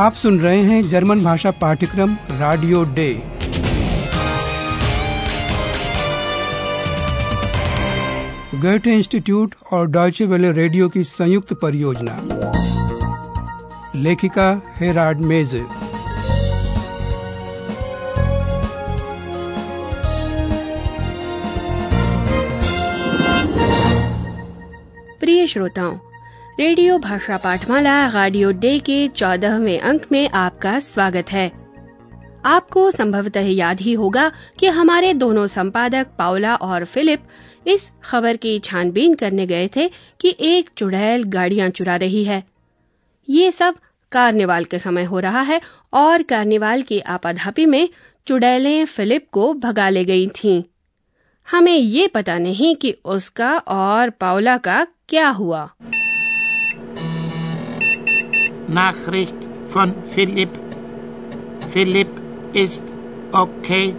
आप सुन रहे हैं जर्मन भाषा पाठ्यक्रम रेडियो डे गोethe इंस्टीट्यूट और डॉयचे वेले रेडियो की संयुक्त परियोजना। लेखिका हेराड मेज। प्रिय श्रोताओं रेडियो भाषा पाठमाला रेडियो डे के चौदहवें अंक में आपका स्वागत है। आपको संभवतः याद ही होगा कि हमारे दोनों संपादक पाउला और फिलिप इस खबर की छानबीन करने गए थे कि एक चुड़ैल गाड़ियाँ चुरा रही है। ये सब कार्निवाल के समय हो रहा है और कार्निवाल की आपाधापी में चुड़ैलें फिलिप को भगा ले गई थीं। हमें ये पता नहीं कि उसका और पाउला का क्या हुआ। Nachricht von Philipp. Philipp ist okay.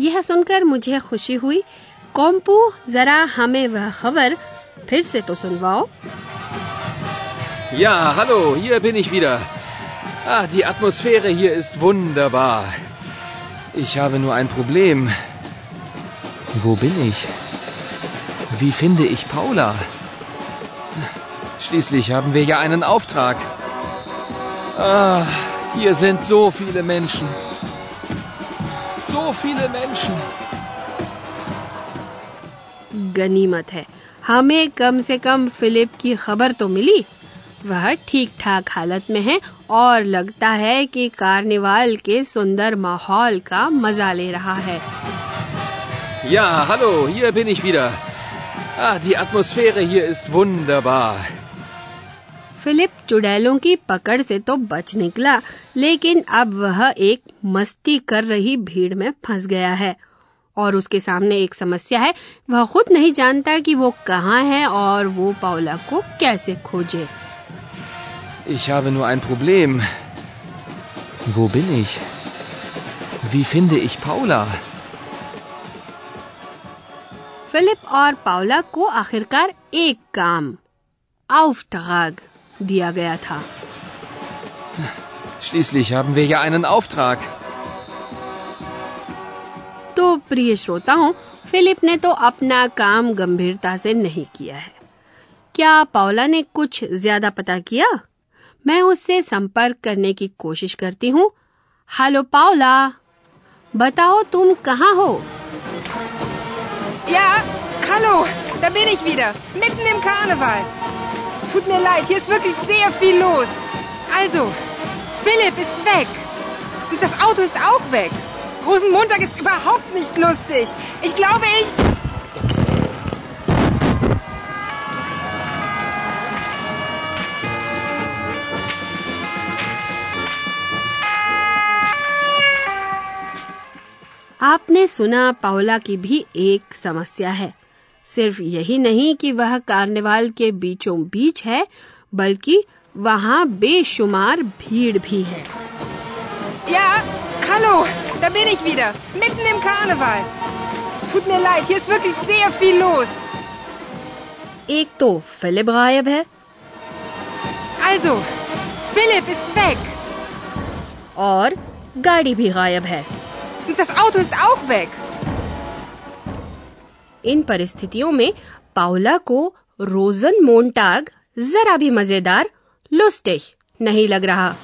यह सुनकर मुझे खुशी हुई कॉम्पू जरा हमें वह खबर फिर से तो सुनवाओ Ja, hallo, hier bin ich wieder. Ah, die Atmosphäre hier ist wunderbar. Ich habe nur ein Problem. Wo bin ich? Wie finde ich Paula? Schließlich haben wir ja einen Auftrag. Ah, hier sind so viele Menschen. So viele Menschen. गनीमत है हमें कम से कम Philip की खबर तो मिली वह ठीक ठाक हालत में है और लगता है कि कार्निवाल के सुंदर माहौल का मजा ले रहा है Ja, hallo, hier bin ich wieder. Ah, die Atmosphäre hier ist wunderbar. Philipp चुड़ैलों की पकड़ से तो बच निकला लेकिन अब वह एक मस्ती कर रही भीड़ में फंस गया है और उसके सामने एक समस्या है वह खुद नहीं जानता कि वो कहाँ है और वो पाउला को कैसे खोजे Ich habe nur ein Problem. Wo bin ich? Wie finde ich Paula? Philipp और पाउला को आखिरकार एक काम Auftrag दिया गया था। Schließlich haben wir ja einen Auftrag. तो प्रिय श्रोताओं फिलिप ने तो अपना काम गंभीरता से नहीं किया है। क्या पाउला ने कुछ ज़्यादा पता किया? मैं उससे संपर्क करने की कोशिश करती हूँ। हेलो पाउला बताओ तुम कहाँ हो? Ja, hallo, da bin ich wieder, mitten im Karneval. Tut mir leid, hier ist wirklich sehr viel los. Also, Philipp ist weg. Und das Auto ist auch weg. Rosenmontag ist überhaupt nicht lustig. Ich glaube, ich... आपने सुना Paula की भी एक समस्या है सिर्फ़ यही नहीं कि वह कार्निवाल के बीचों बीच है बल्कि वहाँ बेशुमार भीड़ भी है Ja, hallo, da bin ich wieder, mitten im Karneval. Tut mir leid, hier ist wirklich sehr viel los. एक तो फिलिप गायब है Also, ist weg. और गाड़ी भी गायब है Und das Auto ist auch weg. इन परिस्थितियों में पाउला को रोजन मोन्टाग जरा भी मज़ेदार लुस्टिग नहीं लग रहा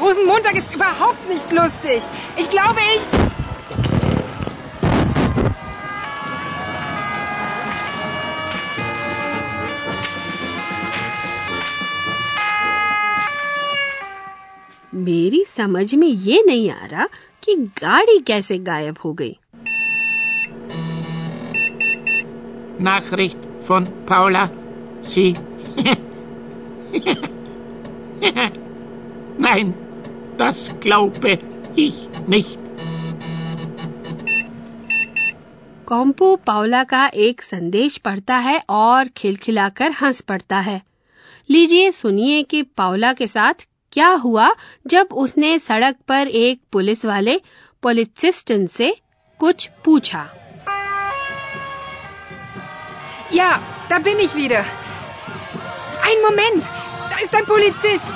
Rosenmontag ist überhaupt nicht lustig. Ich glaube, ich... मेरी समझ में ये नहीं आ रहा कि गाड़ी कैसे गायब हो गई Nachricht von Paula. Sie. Nein, das glaube ich nicht. कॉम्पो पाउला का एक संदेश पढ़ता है और खिलखिलाकर हंस पड़ता है लीजिए सुनिए कि पाउला के साथ क्या हुआ जब उसने सड़क पर एक पुलिस वाले पुलिसिस्टन से कुछ पूछा Ja, da bin ich wieder. Ein Moment, da ist ein Polizist.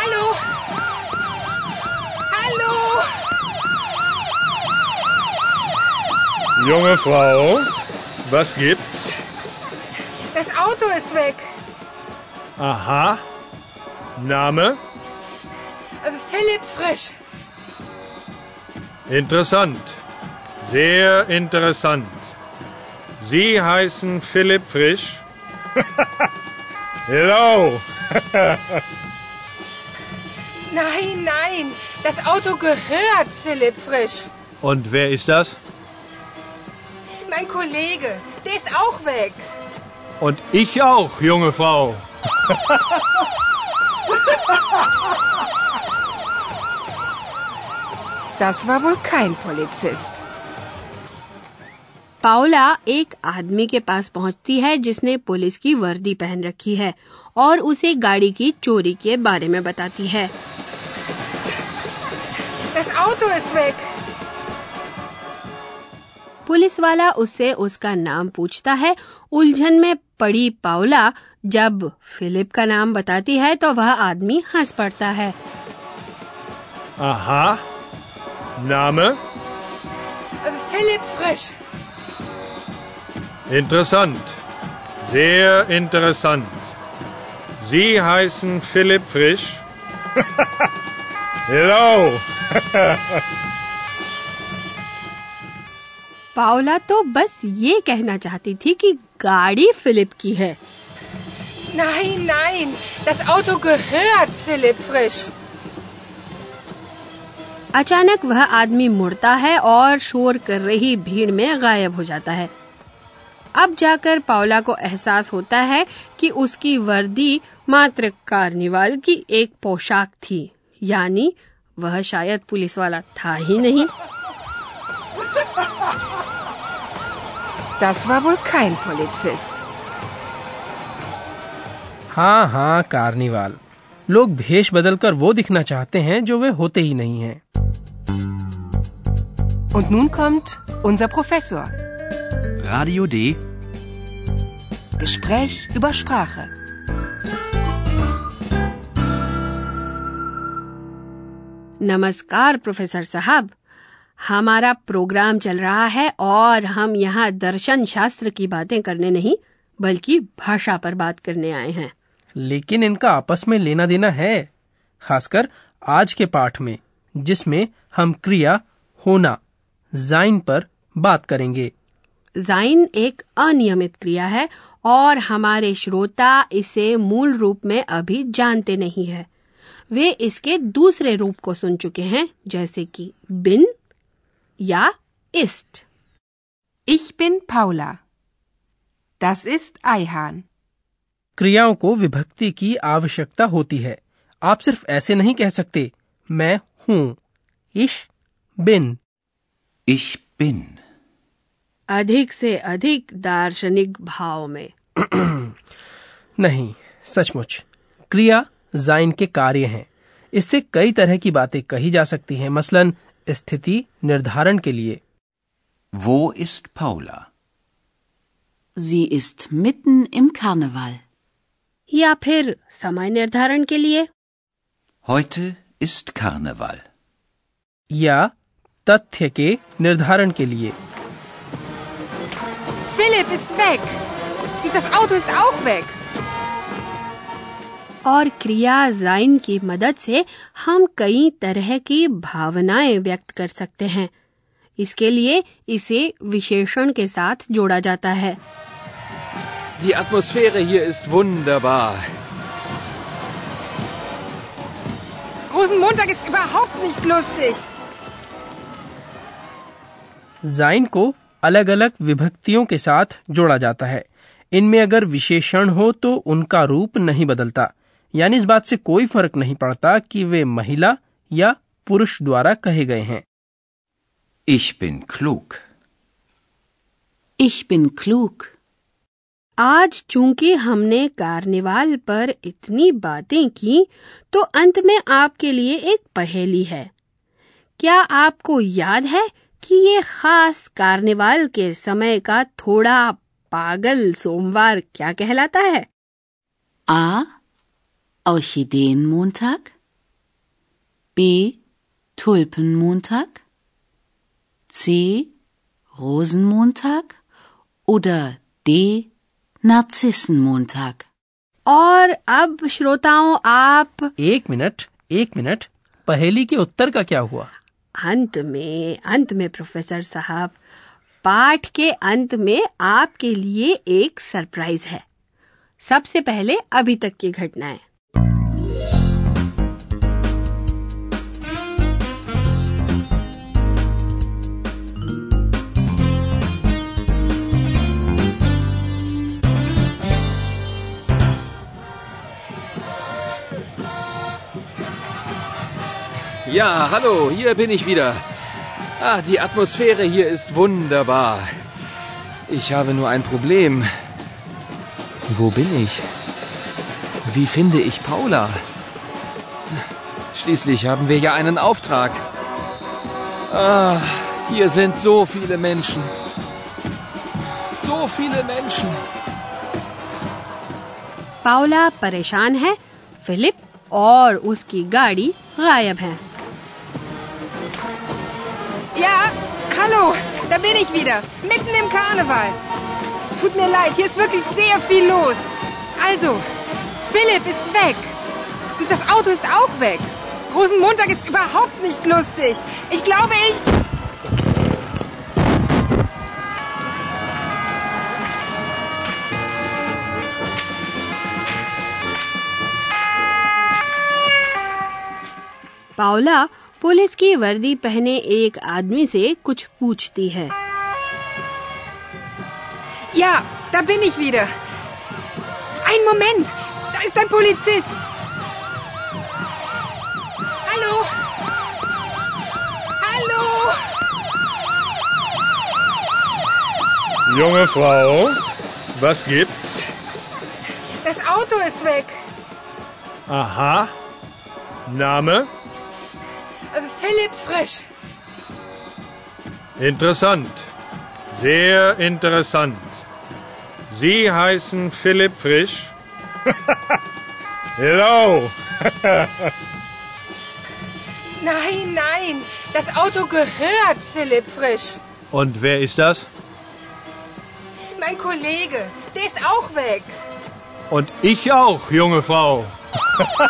Hallo? Hallo? Junge Frau, was gibt's? Das Auto ist weg. Aha. Name? Äh, Philipp Frisch. Interessant. Sehr interessant. Sie heißen Philipp Frisch? Hello. Nein, nein, das Auto gehört Philipp Frisch. Und wer ist das? Mein Kollege, der ist auch weg. Und ich auch, junge Frau. Das war wohl kein Polizist. Paula एक आदमी के पास पहुँचती है जिसने police की वर्दी पहन रखी है और उसे गाड़ी की चोरी के बारे में बताती है. पुलिस वाला उससे उसका नाम पूछता है उलझन में पड़ी पावला जब फिलिप का नाम बताती है तो वह आदमी हंस पड़ता है आहा, नाम फिलिप फ्रिश इंटरेसेंट sehr interessant. Sie heißen Philipp Frisch? Hello! Paula तो बस ये कहना चाहती थी कि गाड़ी फिलिप की है। Nein, nein, das Auto gehört Philipp Frisch. अचानक वह आदमी मुड़ता है और शोर कर रही भीड़ में गायब हो जाता है। अब जाकर पावला को एहसास होता है कि उसकी वर्दी मात्र कार्निवाल की एक पोशाक थी यानी वह शायद पुलिस वाला था ही नहीं। Das war wohl kein Polizist. हाँ हाँ कार्निवाल लोग भेष बदलकर वो दिखना चाहते हैं जो वे होते ही नहीं हैं Und nun kommt unser Professor. Radio D. Gespräch über Sprache. नमस्कार प्रोफेसर साहब हमारा प्रोग्राम चल रहा है और हम यहाँ दर्शन शास्त्र की बातें करने नहीं बल्कि भाषा पर बात करने आए हैं। लेकिन इनका आपस में लेना देना है खासकर आज के पाठ में जिसमें हम क्रिया होना जाइन पर बात करेंगे। जाइन एक अनियमित क्रिया है और हमारे श्रोता इसे मूल रूप में अभी जानते नहीं है। वे इसके दूसरे रूप को सुन चुके हैं जैसे कि बिन या इस्ट Ich bin Paula. Das ist Eihahn. क्रियाओं को विभक्ति की आवश्यकता होती है। आप सिर्फ़ ऐसे नहीं कह सकते मैं हूँ। इश बिन। Ich bin. अधिक से अधिक दार्शनिक भाव में। नहीं सचमुच। क्रिया जाइन के कार्य हैं। इससे कई तरह की बातें कही जा सकती हैं। मसलन स्थिति निर्धारण के लिए Wo ist Paula? Sie ist mitten im Karneval. या फिर समय निर्धारण के लिए Heute ist Karneval. या तथ्य के निर्धारण के लिए Philipp ist weg. Das Auto ist auch weg. और क्रिया जाइन की मदद से हम कई तरह की भावनाएँ व्यक्त कर सकते हैं इसके लिए इसे विशेषण के साथ जोड़ा जाता है Die Atmosphäre hier ist wunderbar. Rosenmontag ist überhaupt nicht lustig. जाइन को अलग अलग विभक्तियों के साथ जोड़ा जाता है इनमें अगर विशेषण हो तो उनका रूप नहीं बदलता यानी इस बात से कोई फ़र्क नहीं पड़ता कि वे महिला या पुरुष द्वारा कहे गए हैं Ich bin klug. Ich bin klug. आज चूँकि हमने कार्निवाल पर इतनी बातें की तो अंत में आपके लिए एक पहेली है क्या आपको याद है कि ये खास कार्निवाल के समय का थोड़ा पागल सोमवार क्या कहलाता है A. Orchideenmontag. B. Tulpenmontag. C. Rosenmontag. Oder D. Narzissenmontag. और अब श्रोताओं आप एक मिनट एक मिनट पहेली के उत्तर का क्या हुआ अंत में अंत में प्रोफेसर साहब पाठ के अंत में आपके लिए एक सरप्राइज़ है सबसे पहले अभी तक की घटनाएँ Ja, hallo, hier bin ich wieder. Ah, die Atmosphäre hier ist wunderbar. Ich habe nur ein Problem. Wo bin ich? Wie finde ich Paula? Schließlich haben wir ja einen Auftrag. Ah, hier sind so viele Menschen. So viele Menschen. Paula परेशान है Philip और उसकी गाड़ी गायब है ja, hallo, da bin ich wieder. Mitten im Karneval. Tut mir leid, hier ist wirklich sehr viel los. Also, Philipp ist weg. Und das Auto ist auch weg. Rosenmontag ist überhaupt nicht lustig. Ich glaube, ich... Paula police की वर्दी पहने एक आदमी से कुछ पूछती है Ja, da bin ich wieder. Ein Moment, da ist ein Polizist. Hallo? Hallo? Junge Frau, was gibt's? Das Auto ist weg. Aha. Name? Philipp Frisch. Interessant. Sehr interessant. Sie heißen Philipp Frisch? Hello. Nein, nein, das Auto gehört Philipp Frisch. Und wer ist das? Mein Kollege, der ist auch weg. Und ich auch, junge Frau.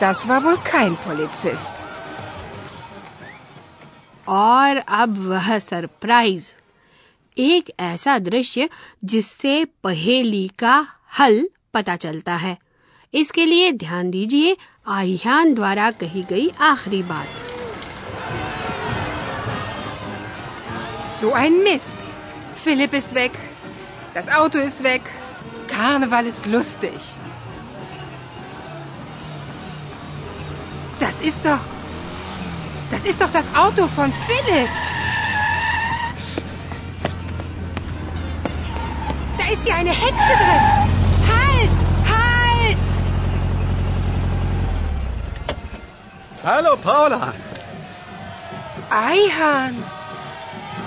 Das war wohl kein Polizist. और अब वह surprise एक ऐसा दृश्य जिससे पहेली का हल पता चलता है इसके लिए ध्यान दीजिए आह्यान द्वारा कही गई आखिरी बात So ein Mist. Philipp ist weg. Das Auto ist weg. Karneval ist lustig. Das ist doch. Das ist doch das Auto von Philipp. Da ist ja eine Hexe drin. Halt! Halt! Hallo Paula. Eihahn.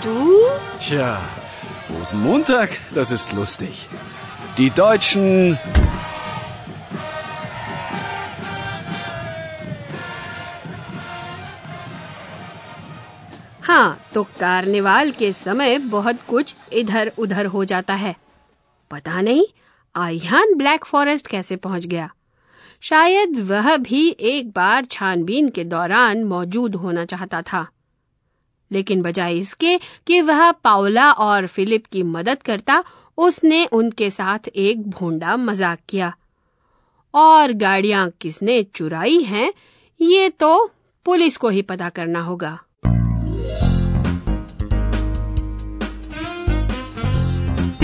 Du? Tja, Rosenmontag, das ist lustig. Die Deutschen. हाँ तो carnival के समय बहुत कुछ इधर उधर हो जाता है। पता नहीं आह्यान ब्लैक फॉरेस्ट कैसे पहुँच गया? शायद वह भी एक बार छानबीन के दौरान मौजूद होना चाहता था। लेकिन बजाय इसके कि वह पाउला और फिलिप की मदद करता, उसने उनके साथ एक भोंडा मज़ाक किया। और गाड़ियाँ किसने चुराई हैं, ये तो पुलिस को ही पता करना होगा।